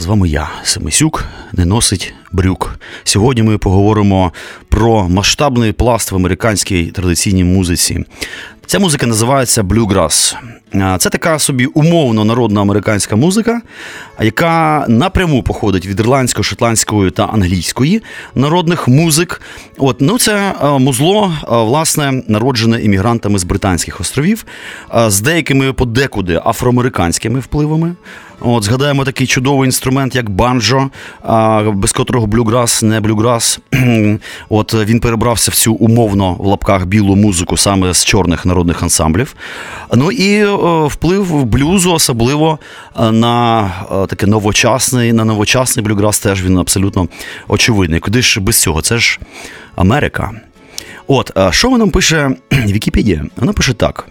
З вами я, Семисюк, не носить брюк. Сьогодні ми поговоримо про масштабний пласт в американській традиційній музиці. Ця музика називається Bluegrass. Це така собі умовно народна американська музика, яка напряму походить від ірландської, шотландської та англійської народних музик. От, ну Це музло, власне, народжене іммігрантами з Британських островів, з деякими подекуди афроамериканськими впливами. От, Згадаємо такий чудовий інструмент, як банджо, без котрого блюграс, не блюграс. От Він перебрався в цю умовно в лапках білу музику саме з чорних народних ансамблів. Ну і вплив блюзу, особливо на таке новочасний, на новочасний блюграс теж він абсолютно очевидний. Куди ж без цього? Це ж Америка. От, що нам пише Вікіпедія? Вона пише так.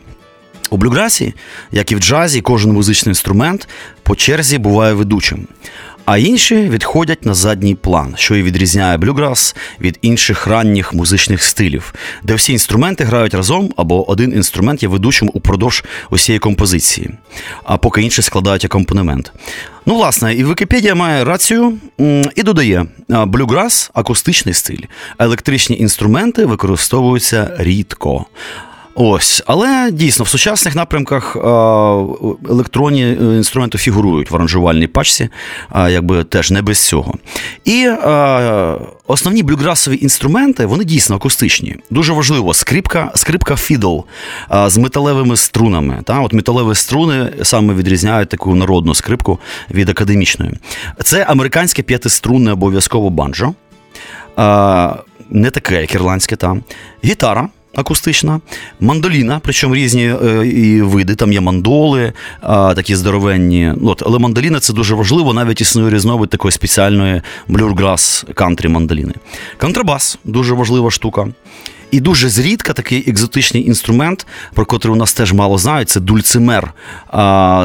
У блюграсі, як і в джазі, кожен музичний інструмент по черзі буває ведучим, а інші відходять на задній план, що і відрізняє блюграс від інших ранніх музичних стилів, де всі інструменти грають разом або один інструмент є ведучим упродовж усієї композиції, а поки інші складають акомпанемент. Ну, власне, і Вікіпедія має рацію і додає: блюграс акустичний стиль, електричні інструменти використовуються рідко. Ось, але дійсно в сучасних напрямках електронні е, інструменти фігурують в аранжувальній пачці, якби теж не без цього. І основні блюграсові інструменти вони дійсно акустичні. Дуже важливо, скрипка, скрипка фідл з металевими струнами. Та? От Металеві струни саме відрізняють таку народну скрипку від академічної. Це американське п'ятиструнне обов'язково банджо. Не таке, як ірландське там. Гітара акустична, мандоліна, причому різні е, і види. Там є мандоли, такі здоровенні. От, Але мандоліна це дуже важливо, навіть існує різновид такої спеціальної блюрграс кантрі мандоліни. Контрабас дуже важлива штука. І дуже зрідка такий екзотичний інструмент, про котрий у нас теж мало знають, це дульцимер.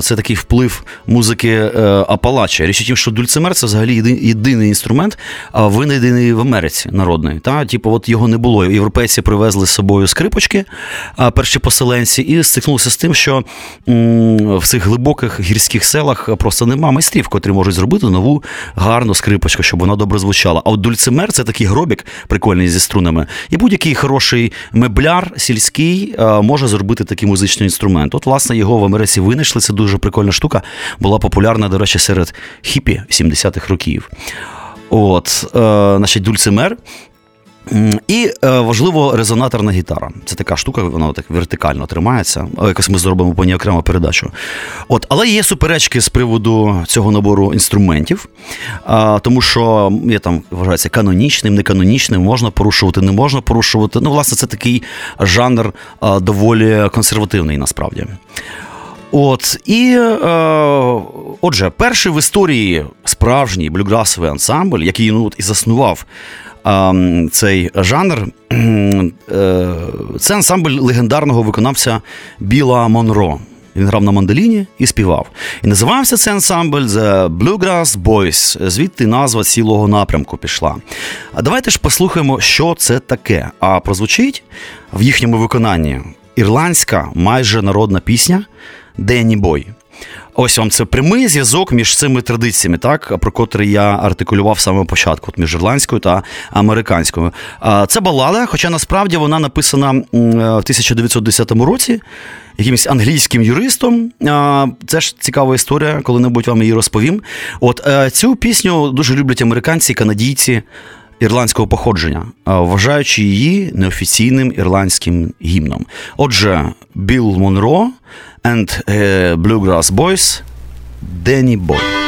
Це такий вплив музики е, Апалача. Річ у тім, що дульцимер це взагалі єдиний інструмент, винайдений в Америці народний. Та? Типу, от його не було. Європейці привезли з собою скрипочки, перші поселенці, і стикнулися з тим, що в цих глибоких гірських селах просто нема майстрів, котрі можуть зробити нову гарну скрипочку, щоб вона добре звучала. А от дульцимер це такий гробік прикольний зі струнами. І будь-який хороший мебляр сільський е, може зробити такий музичний інструмент. От, власне, його в Америці винайшли. Це дуже прикольна штука. Була популярна, до речі, серед хіпі 70-х років. От, е, значить, дульцимер і е, важливо резонаторна гітара. Це така штука, вона так вертикально тримається. Якось ми зробимо по ній окрему передачу. От, Але є суперечки з приводу цього набору інструментів, тому що є там вважається канонічним, неканонічним, можна порушувати, не можна порушувати. Ну, власне, це такий жанр доволі консервативний насправді. От і е, отже, перший в історії справжній блюграсовий ансамбль, який ну, і заснував цей жанр. Е, це ансамбль легендарного виконавця Біла Монро. Він грав на мандоліні і співав. І називався цей ансамбль The Bluegrass Boys. Звідти назва цілого напрямку пішла. А давайте ж послухаємо, що це таке. А прозвучить в їхньому виконанні ірландська майже народна пісня Денні Бой. Ось вам це прямий зв'язок між цими традиціями, так про котрий я артикулював саме початку, от між ірландською та американською. Це балада, хоча насправді вона написана в 1910 році якимось англійським юристом. Це ж цікава історія, коли-небудь вам її розповім. От е, цю пісню дуже люблять американці, канадійці. Ірландського походження, вважаючи її неофіційним ірландським гімном. Отже, Білл Монро and uh, Bluegrass Boys, Danny Boy.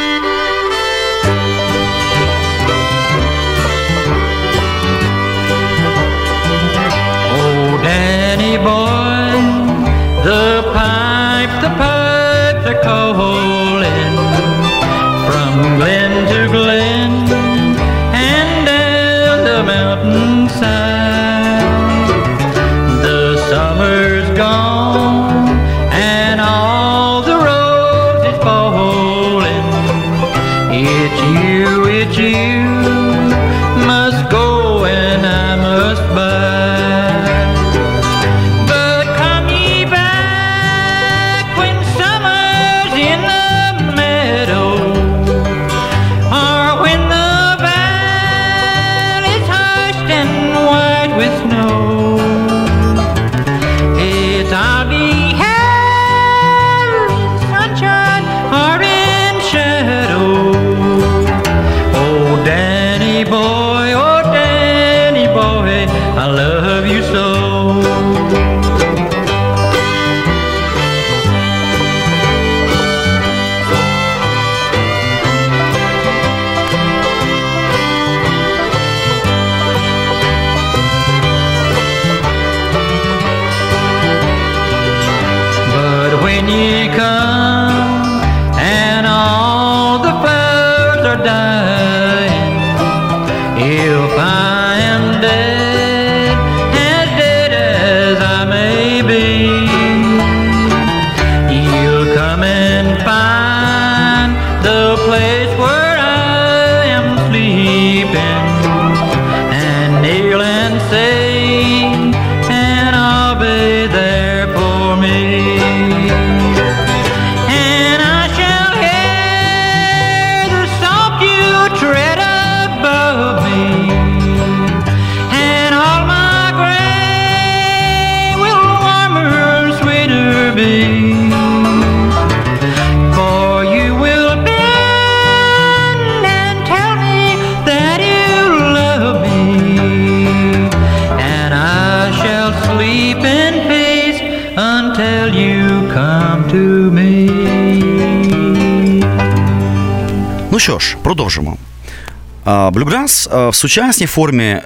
В сучасній формі е,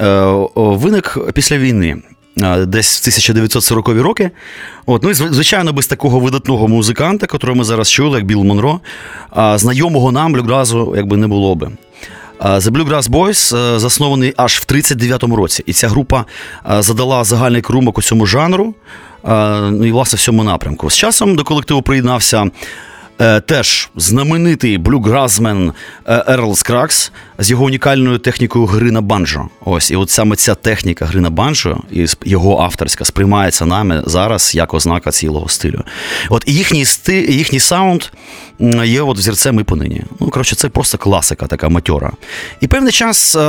виник після війни. Десь в 1940-ві роки. От, ну і зв- звичайно, без такого видатного музиканта, котрого ми зараз чули, як Біл Монро, знайомого нам блюгразу якби не було би. The Bluegrass Boys е, заснований аж в 39-му році. І ця група е, задала загальний керунок у цьому жанру, е, ну і власне в цьому напрямку. З часом до колективу приєднався е, теж знаменитий блюгразмен е, Ерл Скракс з його унікальною технікою гри на банджо. Ось, і от саме ця техніка гри на банджо, і його авторська, сприймається нами зараз як ознака цілого стилю. От і їхній сти, їхній саунд є от взірцем і понині. Ну, коротше, це просто класика, така матьора. І певний час е,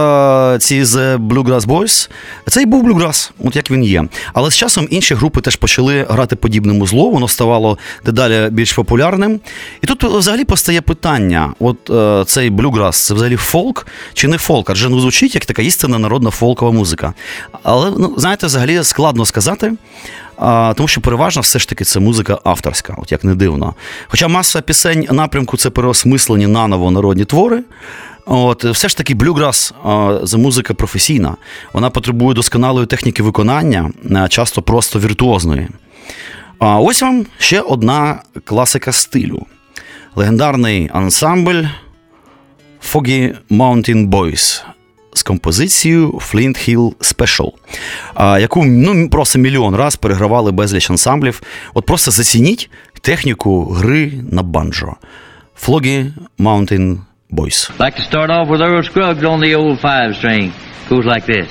ці The Bluegrass Boys, це і був блюграс, от як він є. Але з часом інші групи теж почали грати подібне музло, воно ставало дедалі більш популярним. І тут взагалі постає питання: от е, цей блюграс, це взагалі фолк чи не фолк? Адже ну, звучить як така істинна народна фолкова музика. Але, ну, знаєте, взагалі складно сказати. А, тому що переважно все ж таки це музика авторська, от як не дивно. Хоча маса пісень напрямку це переосмислені наново народні твори. От, все ж таки, блюграс це музика професійна. Вона потребує досконалої техніки виконання, часто просто віртуозної. А ось вам ще одна класика стилю. Легендарний ансамбль Foggy Mountain Boys з композицією Flint Hill Special, яку ну, просто мільйон раз перегравали безліч ансамблів. От просто зацініть техніку гри на банджо. Foggy Mountain Boys. Like to start off with Earl Scruggs on the old five string. Goes like this.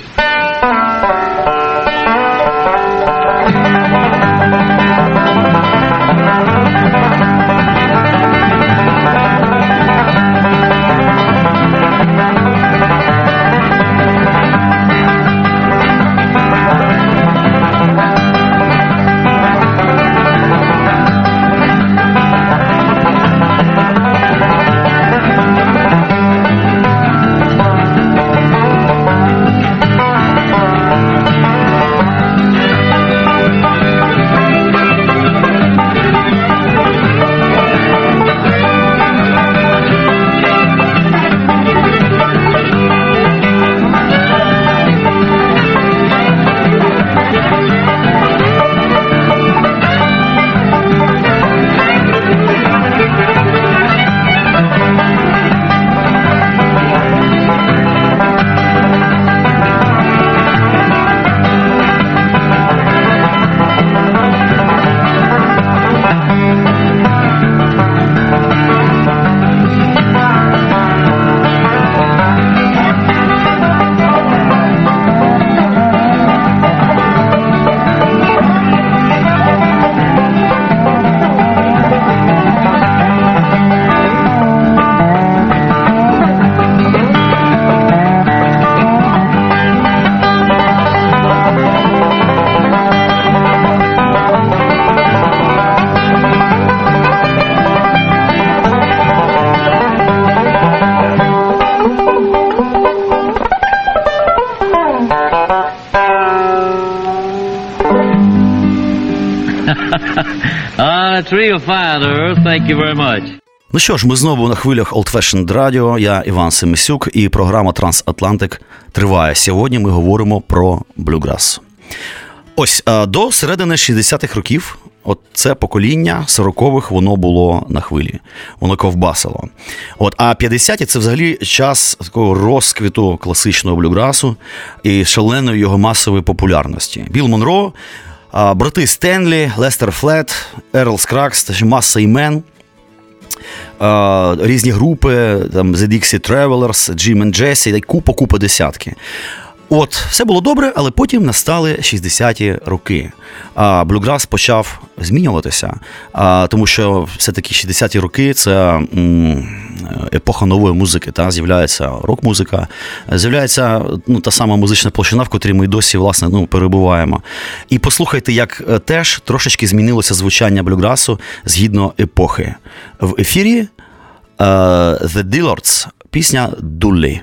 Real fire there. Thank you very much. Ну що ж, ми знову на хвилях Old Fashioned Radio. Я Іван Семисюк, і програма Трансатлантик триває. Сьогодні ми говоримо про блюграс. Ось до середини 60-х років. От це покоління 40-х воно було на хвилі, воно ковбасило. От, а 50-ті це взагалі час такого розквіту класичного блюграсу і шаленої його масової популярності. Біл Монро, брати Стенлі, Лестер Флет, Ерл Скракс, маса імен. Різні групи, там The Dixie Travelers, Jim and Jesse, купа купа десятки. От, все було добре, але потім настали 60-ті роки. А блюграс почав змінюватися, а, тому що все-таки 60-ті роки це епоха нової музики. Та? З'являється рок-музика, з'являється ну, та сама музична площина, в котрій ми досі власне, ну, перебуваємо. І послухайте, як е, теж трошечки змінилося звучання блюграсу згідно епохи. В ефірі е, The Dillards, пісня Дуллі.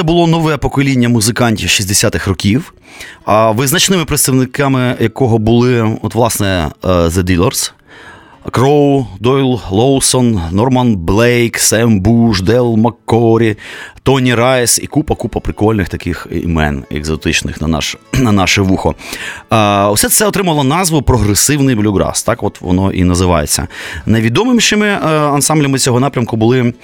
Це було нове покоління музикантів 60-х років, а визначними представниками якого були, от, власне, е, The Dillards, Кроу, Дойл Лоусон, Норман Блейк, Сем Буш, Дел Маккорі, Тоні Райс і купа-купа прикольних таких імен екзотичних на, наш, на наше вухо. А, Усе це отримало назву прогресивний блюграс. Так от воно і називається. Найвідомішими е, ансамблями цього напрямку були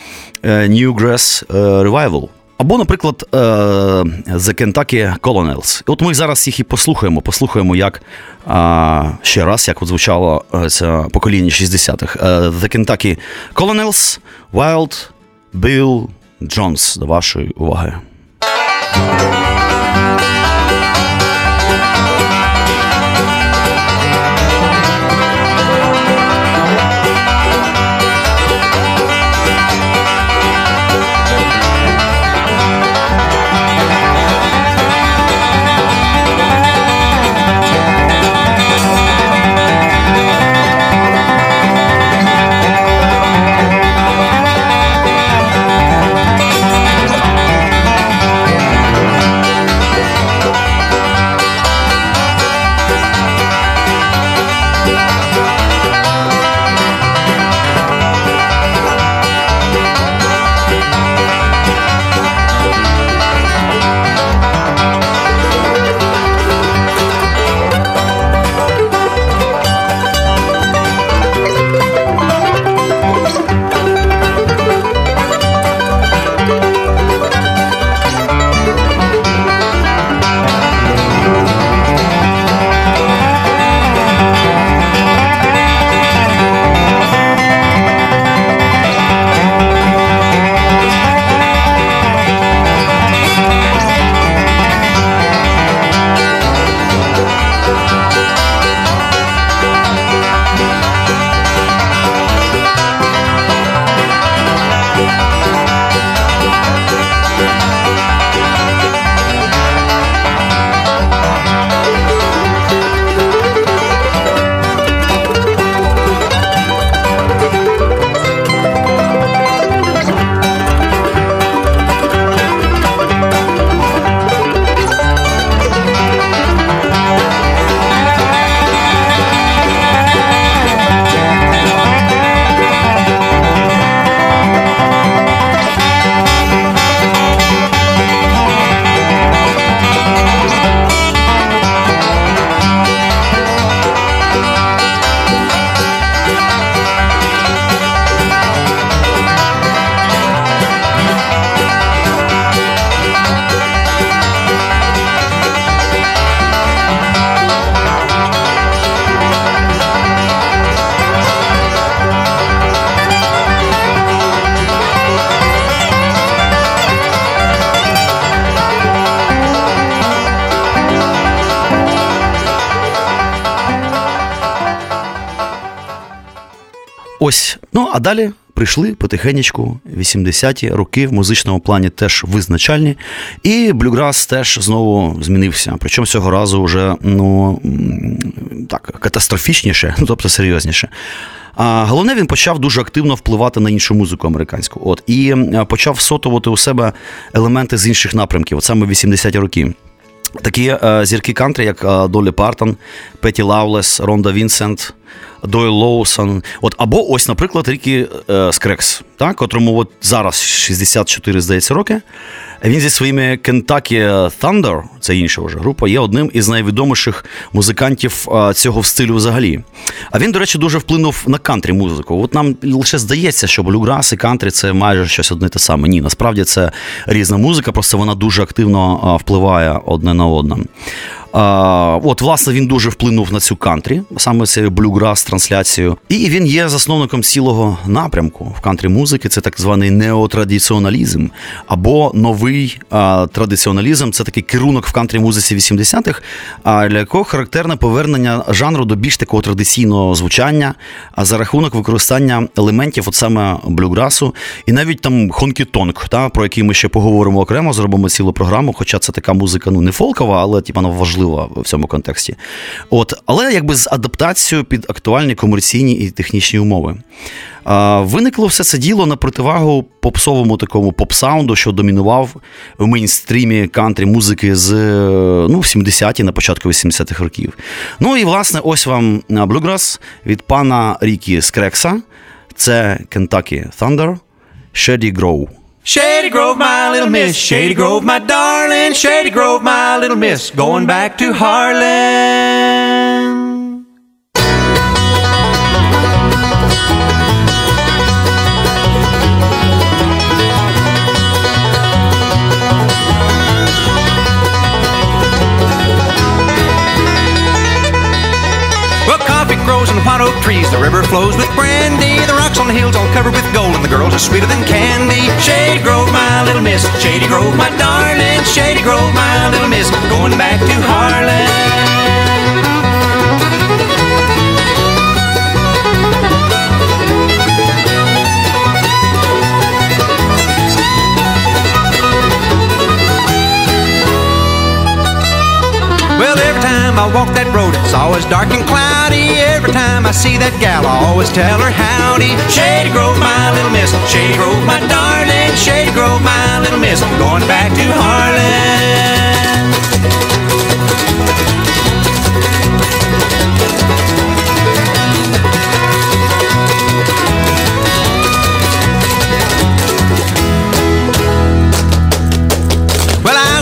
е, Newgrass Revival. Або, наприклад, е, The Kentucky Colonels. От ми зараз їх і послухаємо. Послухаємо, як ще раз, як от звучало це покоління 60-х. Е, The Kentucky Colonels, Wild Bill Jones. До вашої уваги. Ось, ну а далі прийшли потихенечку 80-ті роки в музичному плані теж визначальні, і блюграс теж знову змінився. Причому цього разу вже ну так катастрофічніше, ну тобто серйозніше. А головне, він почав дуже активно впливати на іншу музику американську. От і почав всотувати у себе елементи з інших напрямків, от саме в 80-ті роки. Такі е, зірки кантрі, як е, Долі Партон, Петті Лавлесс, Ронда Вінсент, Дойл Лоусон. От, або ось, наприклад, Рікі е, Скеггс, так, котрому от зараз 64, здається, роки. Він зі своїми Kentucky Thunder, це інша вже група, є одним із найвідоміших музикантів е, цього стилю взагалі. А він, до речі, дуже вплинув на кантрі музику. От нам лише здається, що блюграс і кантрі це майже щось одне те саме. Ні, насправді це різна музика, просто вона дуже активно е, впливає одне на одне. От, власне, він дуже вплинув на цю кантрі, саме цю блюграс трансляцію. І він є засновником цілого напрямку в кантрі музики. Це так званий неотрадиціоналізм або новий а, традиціоналізм. Це такий керунок в кантрі музиці 80-х, а для якого характерне повернення жанру до більш такого традиційного звучання, а за рахунок використання елементів, от саме блюграсу, і навіть там хонкі-тонг, та, про який ми ще поговоримо окремо, зробимо цілу програму. Хоча це така музика, ну не фолкова, але типа вона важлива в цьому контексті. От, але якби з адаптацією під актуальні комерційні і технічні умови. Виникло все це діло на противагу попсовому такому поп-саунду, що домінував в мейнстрімі кантрі музики з ну, 70-ті, на початку 80-х років. Ну і власне, ось вам блюграс від пана Рікі Скрекса. Це Kentucky Thunder, Shady Grow. Shady Grove, my little miss. Shady Grove, my darling. Shady Grove, my little miss. Going back to Harlan. Trees. The river flows with brandy. The rocks on the hills all covered with gold, and the girls are sweeter than candy. Shady Grove, my little miss. Shady Grove, my darling. Shady Grove, my little miss. Going back to Harlan. Time I walk that road, it's always dark and cloudy. Every time I see that gal, I always tell her howdy. Shady Grove, my little miss. Shady Grove, my darling. Shady Grove, my little miss. I'm Going back to Harlan.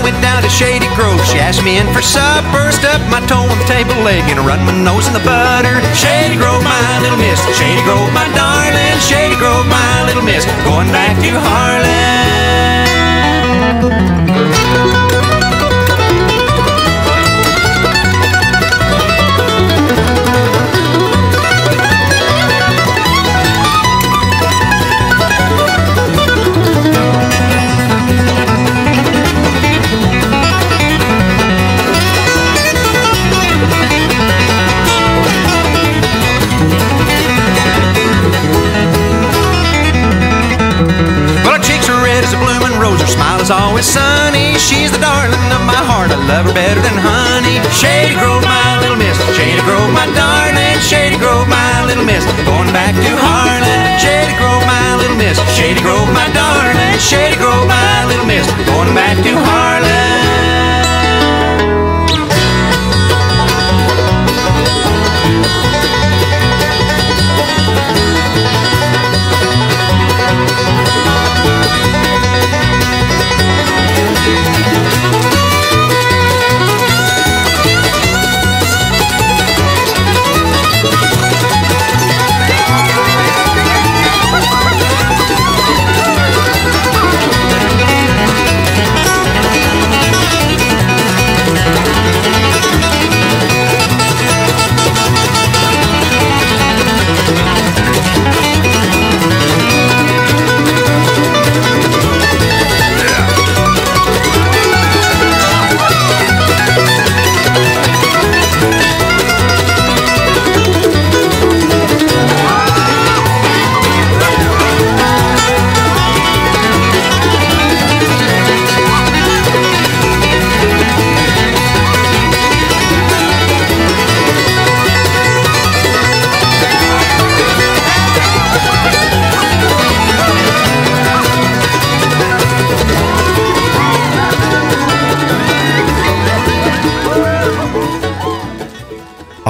Went down Shady Grove. She asked me in for supper. Stubbed my toe on the table leg and run my nose in the butter. Shady Grove, my little miss. Shady Grove, my darling. Shady Grove, my little miss. Going back to Harlan. She's the darling of my heart. I love her better than honey. Shady Grove, my little miss. Shady Grove, my darling. Shady Grove, my little miss. Going back to Harlan. Shady Grove, my little miss. Shady Grove, my darling. Shady Grove, my little miss. Going back to Harlan.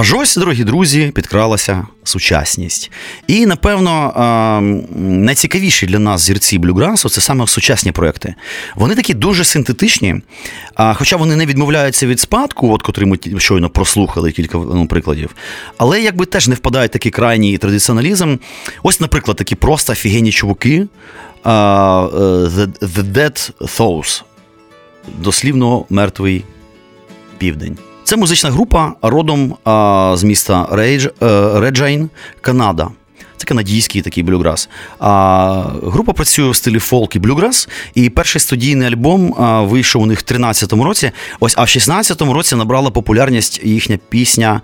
Аж ось, дорогі друзі, підкралася сучасність. І, напевно, найцікавіші для нас зірці блюграсу це саме сучасні проекти. Вони такі дуже синтетичні, хоча вони не відмовляються від спадку, от котрий ми щойно прослухали кілька ну, прикладів, але якби теж не впадають такий крайній традиціоналізм. Ось, наприклад, такі просто офігенні чуваки. е, The, The Dead Thoughts. Дослівно мертвий південь. Це музична група родом а, з міста Редж, е, Реджайна, Канада. Це канадійський такий блюграс. А, група працює в стилі фолк і блюграс, і перший студійний альбом а, вийшов у них в 13-му році. Ось, а в 16-му році набрала популярність їхня пісня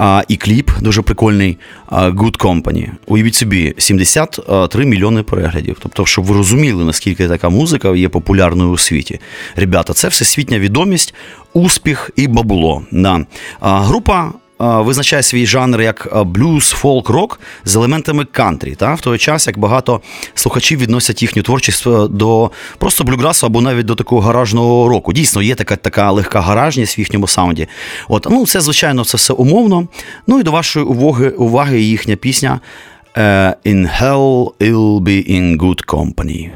а, і кліп дуже прикольний Good Company. Уявіть собі, 73 мільйони переглядів. Тобто, щоб ви розуміли, наскільки така музика є популярною у світі. Ребята, це всесвітня відомість, успіх і бабло. Да. А, група. А, Визначає свій жанр як блюз, фолк, рок з елементами кантрі. Та? В той час, як багато слухачів відносять їхню творчість е, до просто блюграсу або навіть до такого гаражного року. Дійсно, є така, така легка гаражність в їхньому саунді. От, ну, це, звичайно, це все умовно. Ну і до вашої уваги, уваги їхня пісня е, In Hell I'll be in good company.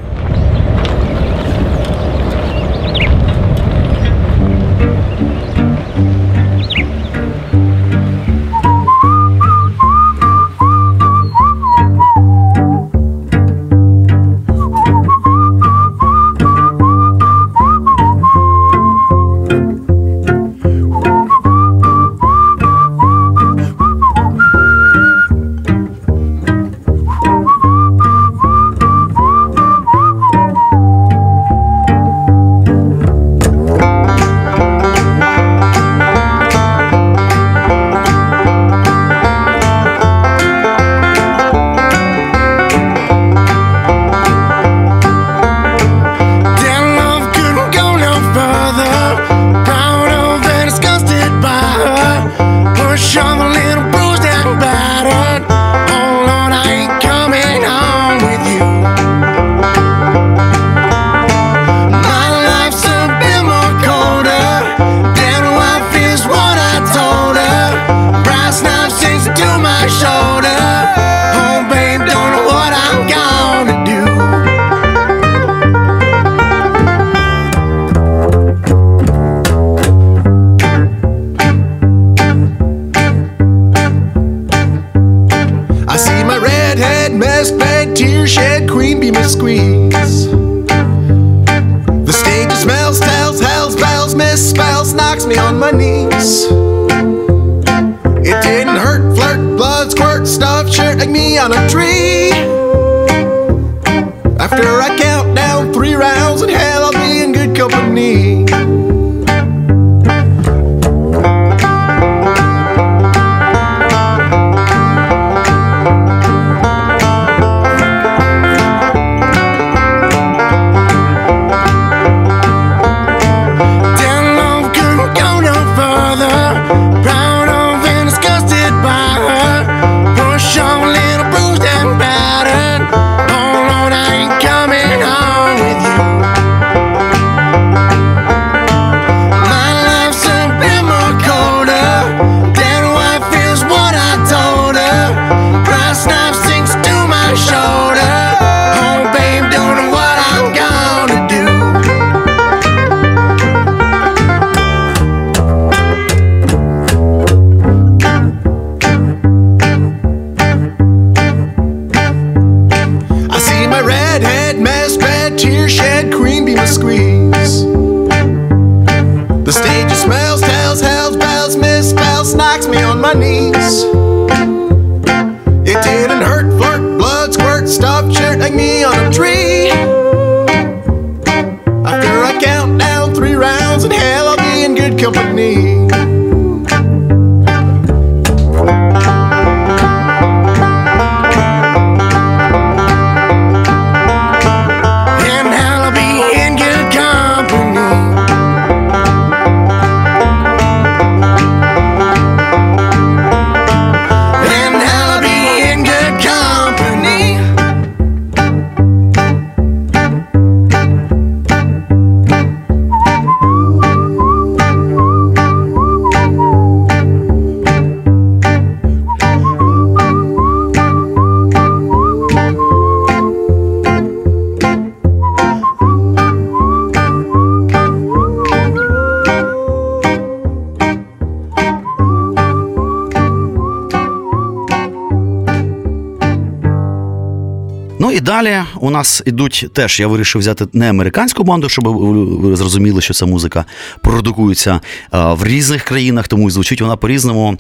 Далі у нас ідуть теж. Я вирішив взяти не американську банду, щоб ви зрозуміли, що ця музика продукується в різних країнах, тому і звучить вона по-різному.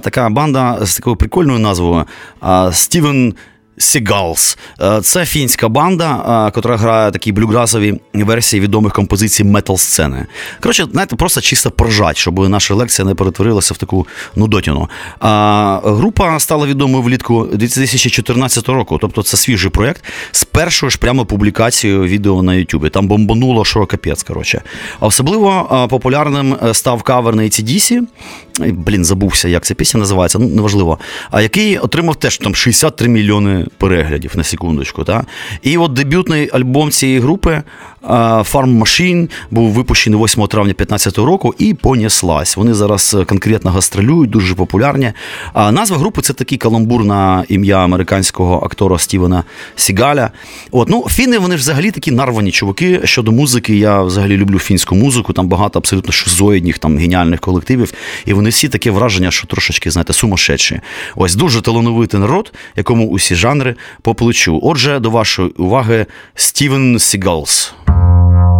Така банда з такою прикольною назвою Стівен. Сігалс. Е, Це фінська банда, яка грає такі блюгразові версії відомих композицій метал-сцени. Коротше, знаєте, просто чисто поржать, щоб наша лекція не перетворилася в таку нудотіну. А, Група стала відомою влітку 2014 року, тобто це свіжий проєкт з першою ж прямо публікацією відео на Ютубі. Там бомбануло, що капець. коротше. Особливо популярним е, став кавер на ACDC, Блін, забувся, як ця пісня називається, ну неважливо. А який отримав теж там 63 мільйони переглядів на секундочку. Та? І от дебютний альбом цієї групи Farm Machine був випущений 8 травня 2015 року і понеслась. Вони зараз е, конкретно гастролюють, дуже популярні. Назва групи це такий каламбур на ім'я американського актора Стівена Сігаля. От, ну, Фіни вони ж взагалі такі нарвані чуваки. Щодо музики, я взагалі люблю фінську музику, там багато абсолютно шизоїдних, там геніальних колективів. І вони всі таке враження, що трошечки, знаєте, сумасшедші. Ось дуже талановитий народ, якому усі жанри по плечу. Отже, до вашої уваги, Стівен Сігалс. Yeah.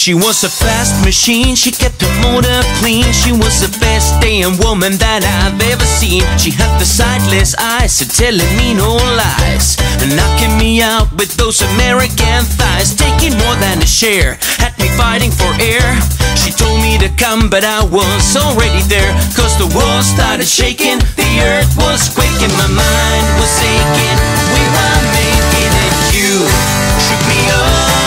She was a fast machine, she kept her motor clean. She was the best damn woman that I've ever seen. She had the sightless eyes, so telling me no lies. Knocking me out with those American thighs, taking more than a share. Had me fighting for air. She told me to come, but I was already there. Cause the world started shaking, the earth was quaking, my mind was aching. We were making it, you shook me all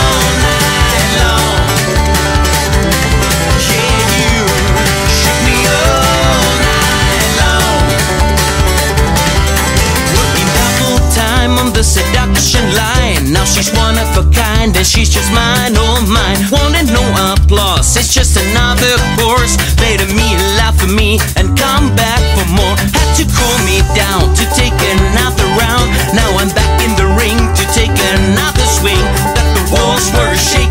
seduction line. Now she's one of a kind, and she's just mine, oh mine. Wanted no applause, it's just another course. Later me, laugh at me, and come back for more. Had to cool me down to take another round. Now I'm back in the ring to take another swing. That the walls were shaking,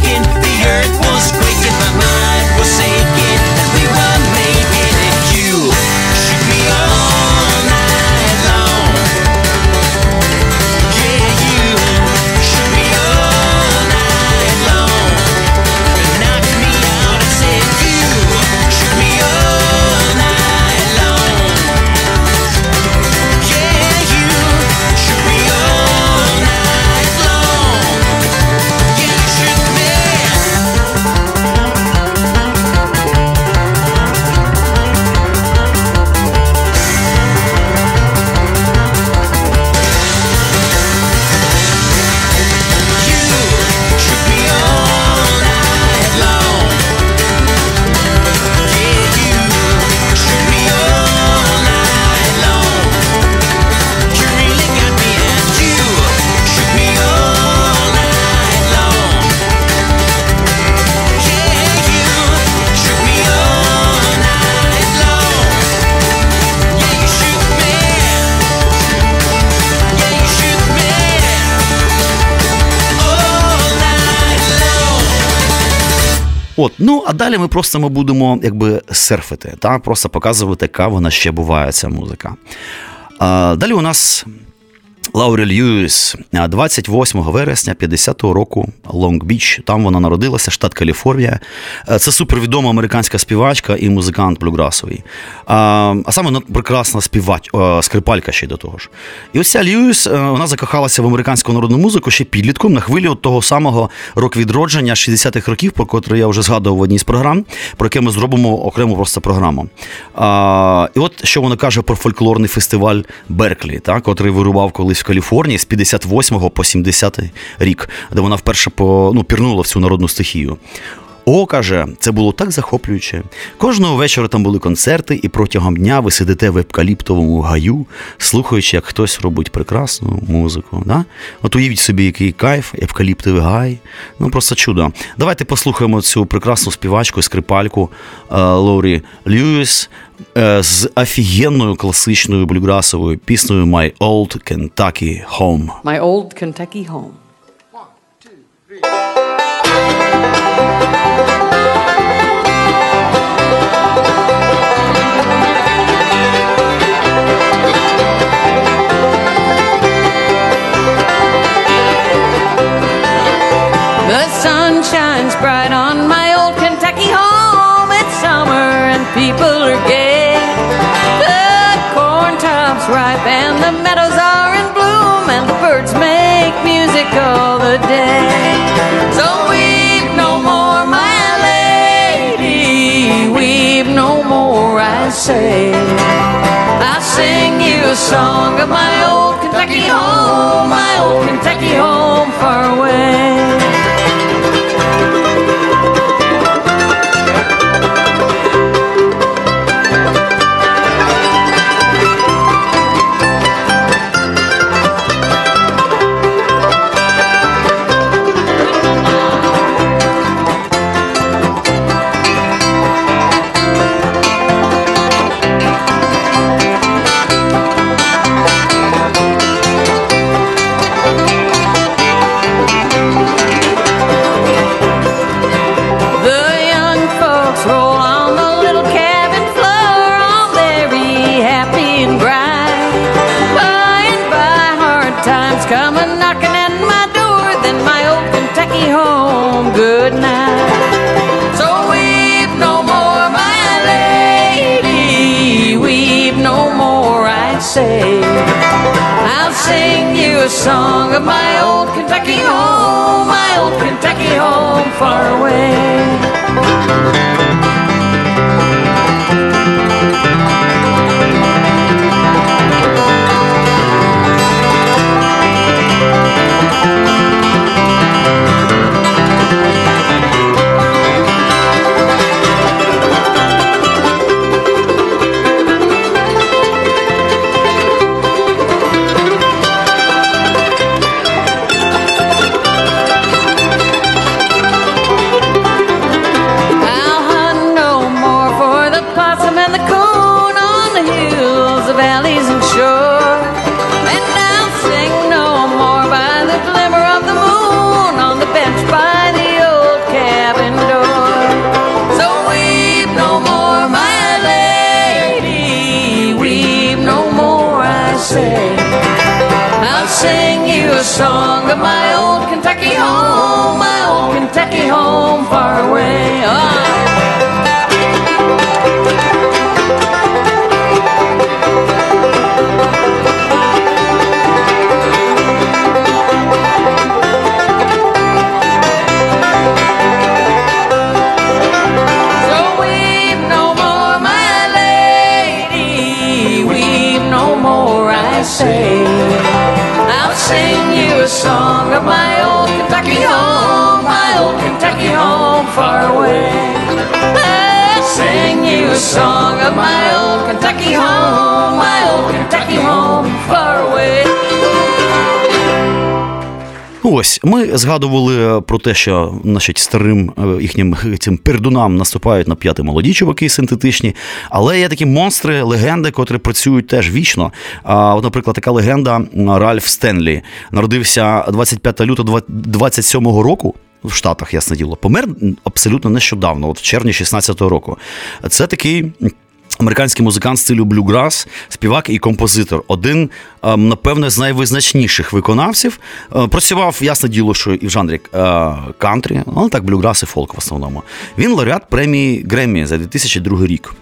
а далі ми просто ми будемо якби серфити, та просто показувати, яка вона ще буває, ця музика. А, далі у нас Лаурі Льюіс, 28 вересня 50-го року, Лонг-Біч, там вона народилася, штат Каліфорнія. Це супервідома американська співачка і музикант блюграсовий. А, а саме прекрасна співач, скрипалька ще й до того ж. І ось ця Льюіс, е, вона закохалася в американську народну музику ще підлітком на хвилі от того самого фолк відродження 60-х років, про котрий я вже згадував в одній з програм, про яке ми зробимо окрему просто програму. А, і от що вона каже про фольклорний фестиваль Берклі, так, котрий вирував колись в Каліфорнії з 58 по 70 рік, де вона вперше по, ну, пірнула в цю народну стихію. О, каже, це було так захоплююче. Кожного вечора там були концерти, і протягом дня ви сидите в евкаліптовому гаю, слухаючи, як хтось робить прекрасну музику. Да? От уявіть собі, який кайф, евкаліптовий гай. Ну просто чудо. Давайте послухаємо цю прекрасну співачку скрипальку е, Лорі Льюіс е, з офігенною класичною блюграсовою піснею My Old Kentucky Home. My old Kentucky home. I say. I'll sing you a song of my old Kentucky home, my old Kentucky home far away. Song of my old Kentucky home, my old Kentucky home far away. Згадували про те, що значить, старим е, їхнім цим пердунам наступають на п'яти молоді чуваки синтетичні, але є такі монстри, легенди, котрі працюють теж вічно. А, от, наприклад, така легенда Ральф Стенлі народився 25 лютого 27 року. В Штатах, ясне діло, помер абсолютно нещодавно, от в червні 16-го року. Це такий Американський музикант стилю блюграс, співак і композитор. Один, ем, напевно, з найвизначніших виконавців. Е, Працював, ясне діло, що і в жанрі е, кантрі, але так, блюграс і фолк в основному. Він лауреат премії Греммі за 2002 рік.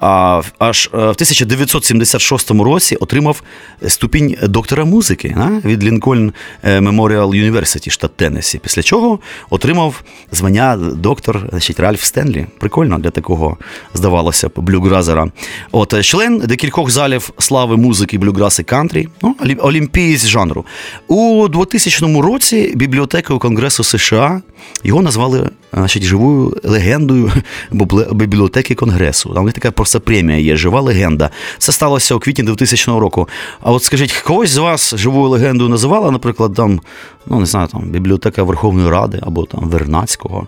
А аж е, в 1976 році отримав ступінь доктора музики а, від Лінкольн е, Memorial University, штат Теннессі. Після чого отримав звання доктор значить, Ральф Стенлі. Прикольно для такого, здавалося б, блюгразера. От е, член декількох залів слави музики блюграс кантрі, ну, олі- олімпієць жанру. У 2000 році бібліотекою Конгресу США його назвали значить, живою легендою бібліотеки Конгресу. Там у така премія є, жива легенда. Це сталося у квітні 2000 року. А от скажіть, когось з вас живою легендою називала, наприклад, там, ну не знаю, там бібліотека Верховної Ради або там Вернацького.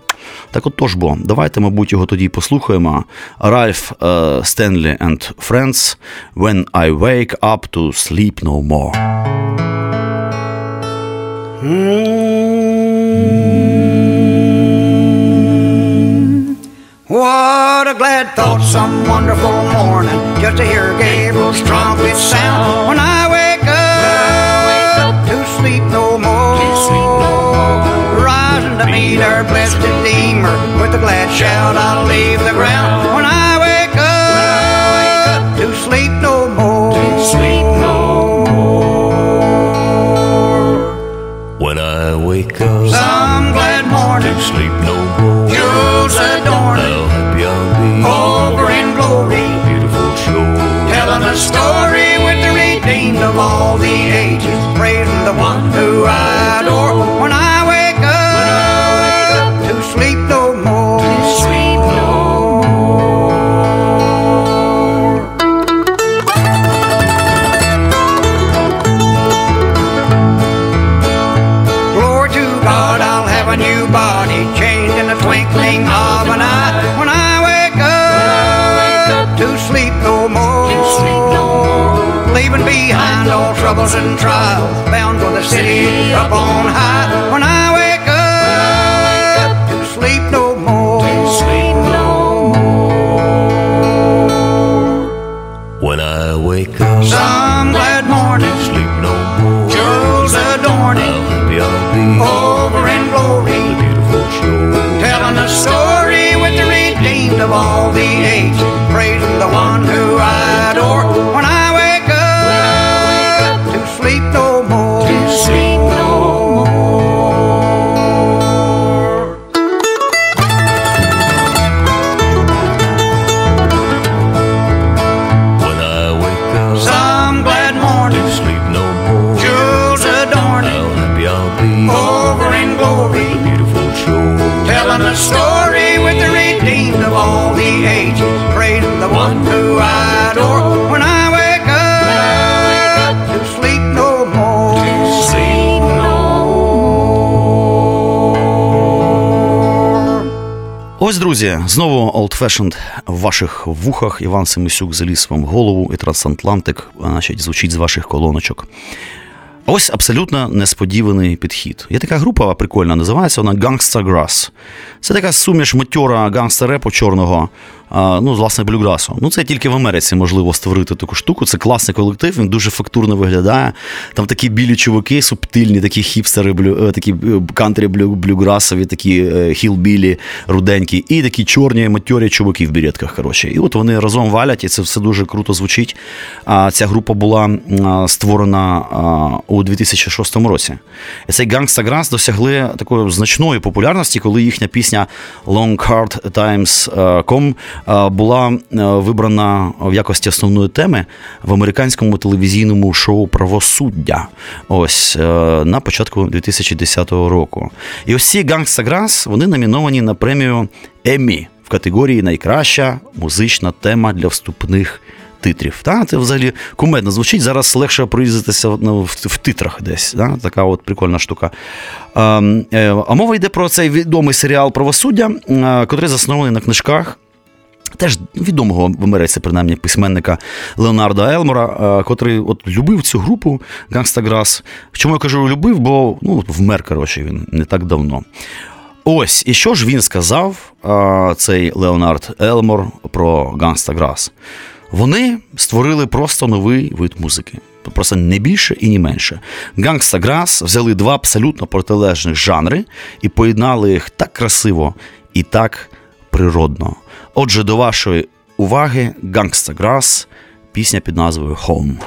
Так от тож бо, давайте, мабуть, його тоді послухаємо. Ральф Стенлі and Friends When I Wake Up to Sleep No More. A glad thought, some wonderful morning, just to hear Gabriel's trumpet sound. When I wake up, to sleep no more, rising to meet our blessed Redeemer, with a glad shout I'll leave the ground. All the ages, praising the one who I друзі, знову Old Fashioned в ваших вухах. Іван Семисюк заліз вам голову і Трансатлантик, значить, звучить з ваших колоночок. Ось абсолютно несподіваний підхід. Є така група прикольна, називається вона Gangsta Grass. Це така суміш матьора гангста репу чорного, ну, власне, блюграсу. Ну, це тільки в Америці можливо створити таку штуку. Це класний колектив, він дуже фактурно виглядає. Там такі білі чуваки, субтильні, такі хіпстери, блю, е, такі е, кантрі блю, блюграсові, такі е, хілбілі, руденькі, і такі чорні матьорі чуваки в бірєтках. Коротше. І от вони разом валять, і це все дуже круто звучить. А ця група була створена у 2006 році. І цей Gangsta Grass досягли такої значної популярності, коли їхня пісня Long Hard Times Com е, була е, вибрана в якості основної теми в американському телевізійному шоу Правосуддя. Ось е, на початку 2010 року. І ось ці Gangsta Grass, вони номіновані на премію Еммі в категорії Найкраща музична тема для вступних титрів. Та? Це взагалі кумедно звучить. Зараз легше проїздитися ну, в, в титрах десь. Да? Така от прикольна штука. А, е, а мова йде про цей відомий серіал Правосуддя, е, котрий заснований на книжках. Теж відомого в Америці, принаймні, письменника Леонарда Елмора, е, котрий от любив цю групу Grass. Чому я кажу любив? Бо ну, вмер, коротше, він не так давно. Ось, і що ж він сказав, цей Леонард Елмор, про Grass? Вони створили просто новий вид музики. Просто не більше і не менше. Gangsta Grass взяли два абсолютно протилежних жанри і поєднали їх так красиво і так природно. Отже, до вашої уваги Gangsta Grass, пісня під назвою Home.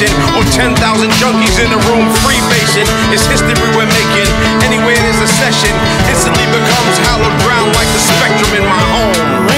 Cremation. Or 10,000 junkies in the room freebasing. It's history we're making. Anywhere there's a session, instantly becomes hallowed ground like the spectrum in my home.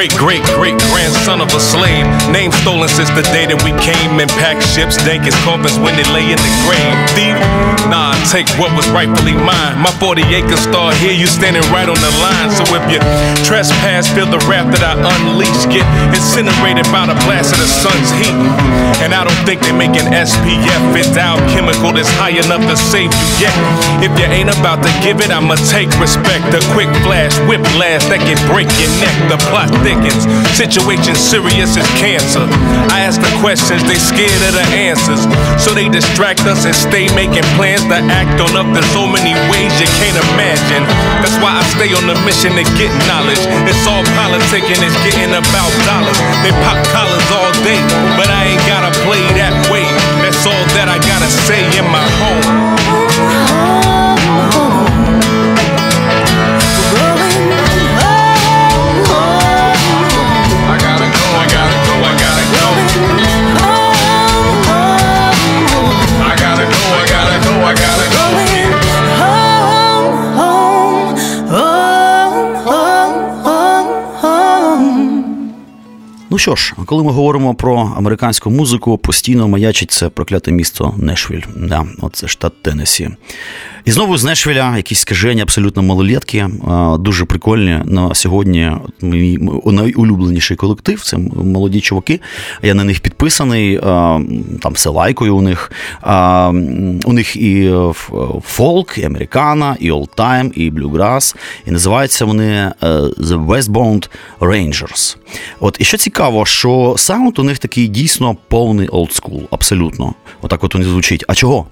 Great, great, great grandson of a slave. Name stolen since the day that we came and packed ships, dank as coffins when they lay in the grave. Thief, take what was rightfully mine. My 40 acres star here, you standing right on the line. So if you trespass, feel the wrath that I unleash. Get incinerated by the blast of the sun's heat. And I don't think they make an SPF endowed chemical that's high enough to save you yet. If you ain't about to give it, I'ma take respect. The quick flash, whip last that can break your neck. The plot thickens. Situation serious as cancer. I ask the questions, they scared of the answers. So they distract us and stay making plans to act on up in so many ways you can't imagine. That's why I stay on the mission to get knowledge. It's all politicking, it's getting about dollars. They pop collars all day, but I ain't gotta play that way. That's all that I gotta say in my home. Що ж, коли ми говоримо про американську музику, постійно маячить це прокляте місто Нешвіль. Да, оце штат Теннесі. І знову з Нешвіля якісь скажені, абсолютно малолетки, е, дуже прикольні. На сьогодні мій найулюбленіший колектив це молоді чуваки. Я на них підписаний, е, там все лайкою у них. Е, У них і фолк, і американа, і олдтайм, і блюграс. І називаються вони The Westbound Rangers. От і що цікаво, що саунд у них такий дійсно повний олдскул, абсолютно. Отак от вони звучить. А чого?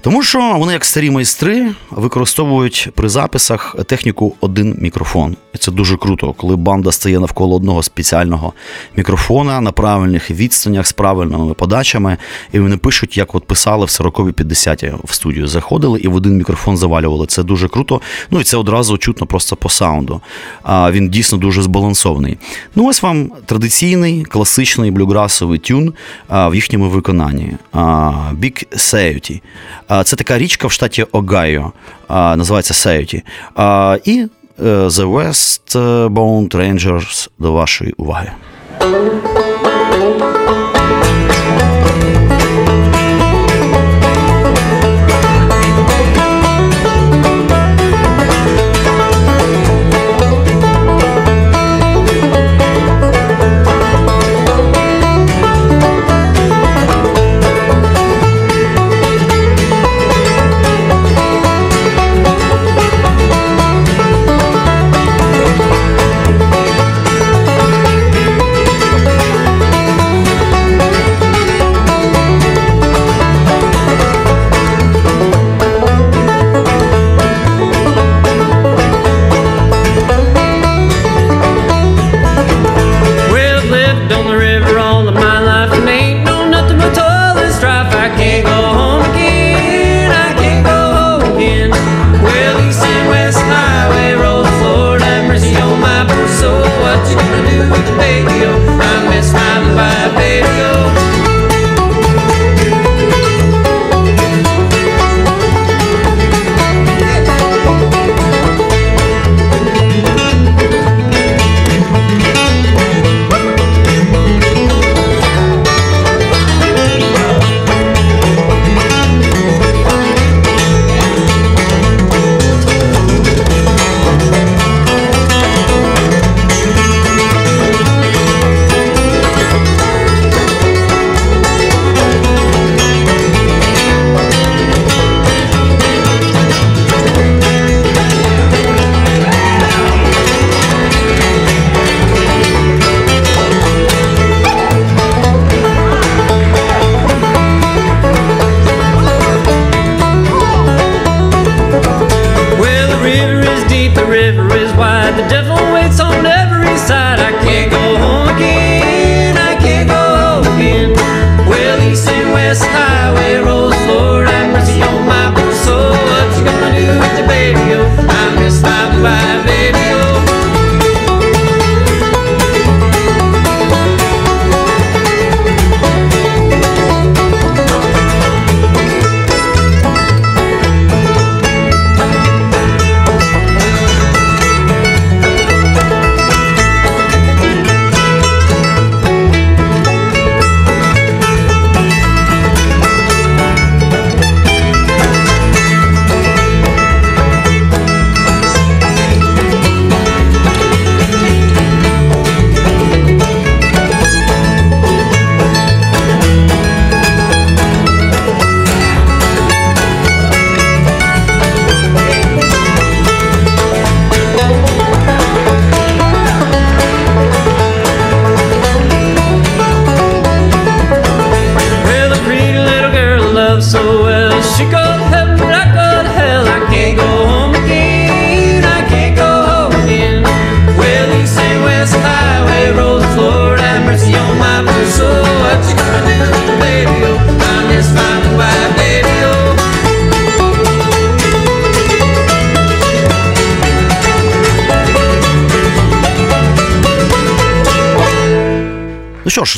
Тому що вони, як старі майстри, використовують при записах техніку один мікрофон. І це дуже круто, коли банда стає навколо одного спеціального мікрофона на правильних відстанях з правильними подачами, і вони пишуть, як от писали в 40-ві 50-ті в студію. Заходили і в один мікрофон завалювали. Це дуже круто. Ну і це одразу чутно просто по саунду. А він дійсно дуже збалансований. Ну, ось вам традиційний класичний блюграсовий тюн а, в їхньому виконанні. А, Big Це така річка в штаті Огайо, а, називається Sayuti. А, І е, The Westbound Rangers до вашої уваги.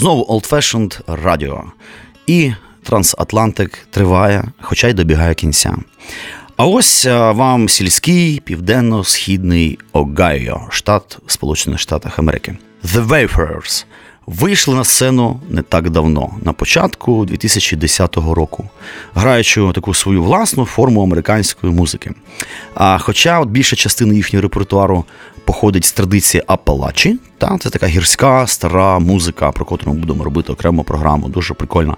Знову Old Fashioned Radio. І Трансатлантик триває, хоча й добігає кінця. А ось вам сільський південно-східний Огайо, штат Сполучених Штатах Америки. The Wayfarers вийшли на сцену не так давно, на початку 2010 року, граючи таку свою власну форму американської музики. А хоча от більша частина їхнього репертуару походить з традиції Апалачі, та це така гірська стара музика, про котру ми будемо робити окрему програму, дуже прикольна,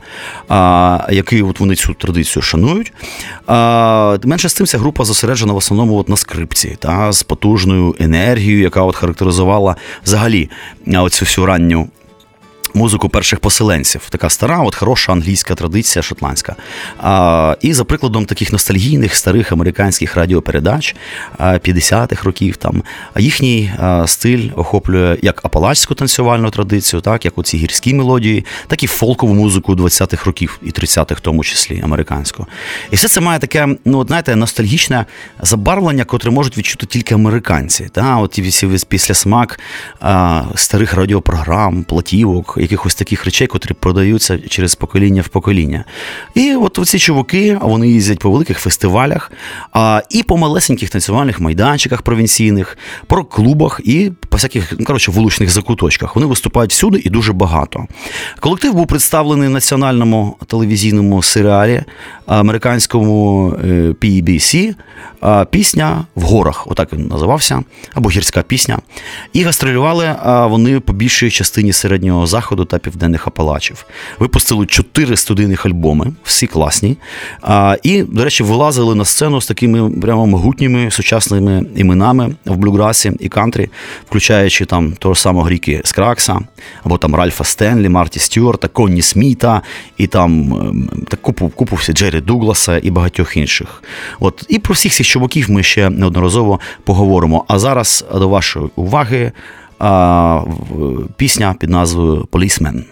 а, який от вони цю традицію шанують. А, менше з тим, ця група зосереджена в основному от на скрипці, та, з потужною енергією, яка от характеризувала взагалі оцю всю ранню музику перших поселенців. Така стара, от хороша англійська традиція шотландська. А, і за прикладом таких ностальгійних старих американських радіопередач а, 50-х років, там їхній стиль охоплює як апалачську танцювальну традицію, так як оці гірські мелодії, так і фолкову музику 20-х років і 30-х, в тому числі американську. І все це має таке, ну знаєте, ностальгічне забарвлення, котре можуть відчути тільки американці. Та? От всі після смак старих радіопрограм, платівок, якихось таких речей, котрі продаються через покоління в покоління. І от ці чуваки, вони їздять по великих фестивалях а, і по малесеньких танцювальних майданчиках провінційних, по клубах і по всяких, ну, коротше, вуличних закуточках. Вони виступають всюди і дуже багато. Колектив був представлений в національному телевізійному серіалі американському е, PBC Пісня в горах, отак він називався, або гірська пісня. І гастролювали вони по більшій частині середнього заходу та південних Апалачів. Випустили чотири студійних альбоми, всі класні. А, І, до речі, вилазили на сцену з такими прямо могутніми сучасними іменами в блюграсі і кантрі, включаючи там того самого Рікі Скракса, або там Ральфа Стенлі, Марті Стюарта, Конні Сміта, і там ем, та купу, купу всі Джері Дугласа і багатьох інших. От і про всіх цих чуваків ми ще неодноразово поговоримо. А зараз до вашої уваги пісня під назвою Policeman.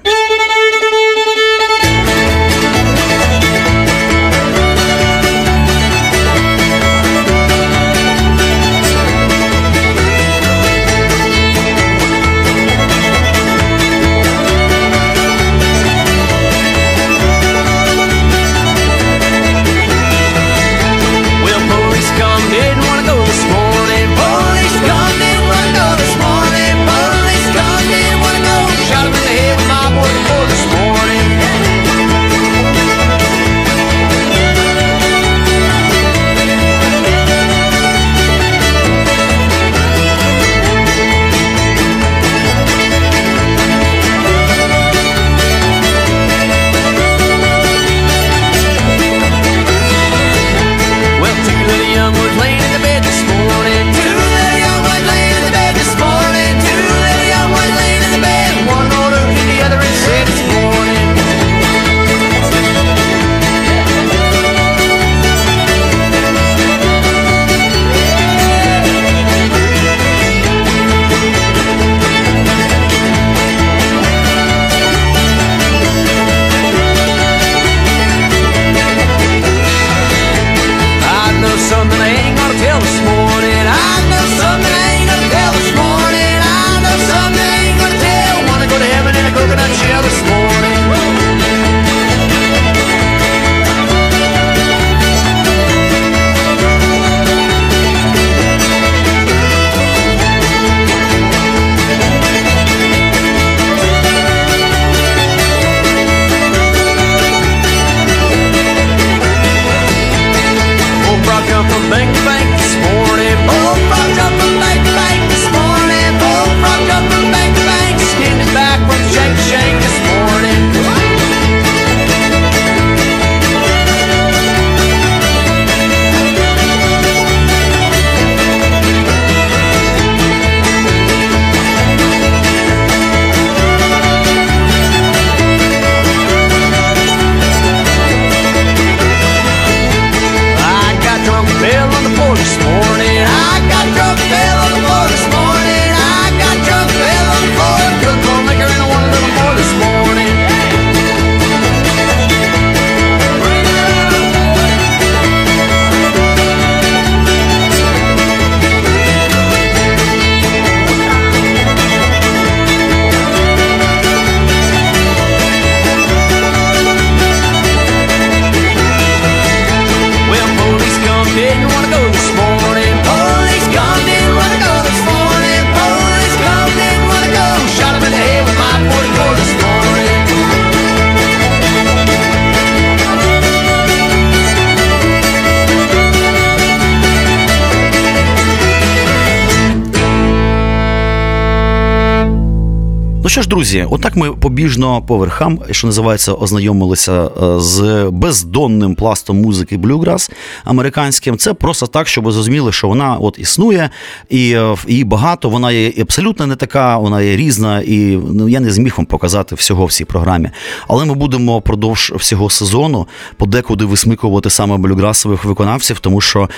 Ну що ж, друзі, отак ми побіжно по верхам, що називається, ознайомилися е, з бездонним пластом музики блюграс американським. Це просто так, щоб ви зрозуміли, що вона от існує, і е, її багато, вона є абсолютно не така, вона є різна, і ну, я не зміг вам показати всього в цій програмі. Але ми будемо впродовж всього сезону подекуди висмикувати саме блюграсових виконавців, тому що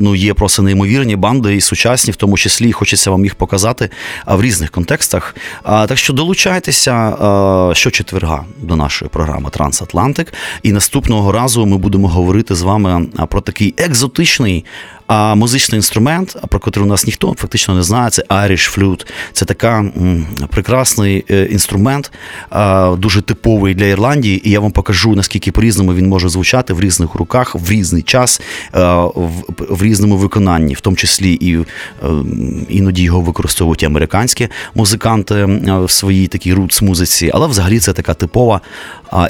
ну, є просто неймовірні банди і сучасні, в тому числі, і хочеться вам їх показати в різних контекстах. Так що долучайтеся щочетверга до нашої програми Трансатлантик. І наступного разу ми будемо говорити з вами про такий екзотичний. Музичний інструмент, про який у нас ніхто фактично не знає, це Irish Flute. Це така прекрасний е, інструмент, дуже типовий для Ірландії. І я вам покажу, наскільки по-різному він може звучати в різних руках, в різний час, в, різному виконанні, в тому числі і е, іноді його використовують американські музиканти в своїй такій рутс музиці. Але взагалі це така типова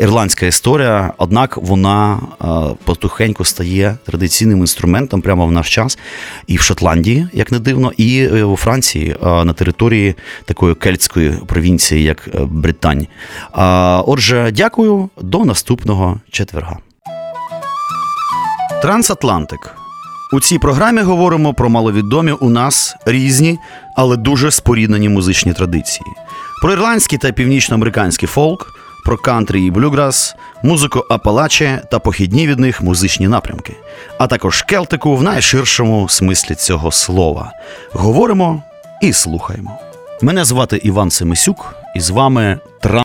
ірландська історія. Однак вона а, потихеньку стає традиційним інструментом прямо в наш час і в Шотландії, як не дивно, і е, у Франції на території такої кельтської провінції, як е, Британь. Отже, дякую до наступного четверга. Трансатлантик. У цій програмі говоримо про маловідомі у нас різні, але дуже споріднені музичні традиції. Про ірландський та північноамериканський фолк, про кантрі і блюграс, музику апалаче та похідні від них музичні напрямки, а також келтику в найширшому смислі цього слова. Говоримо і слухаємо. Мене звати Іван Семисюк, і з вами Транс.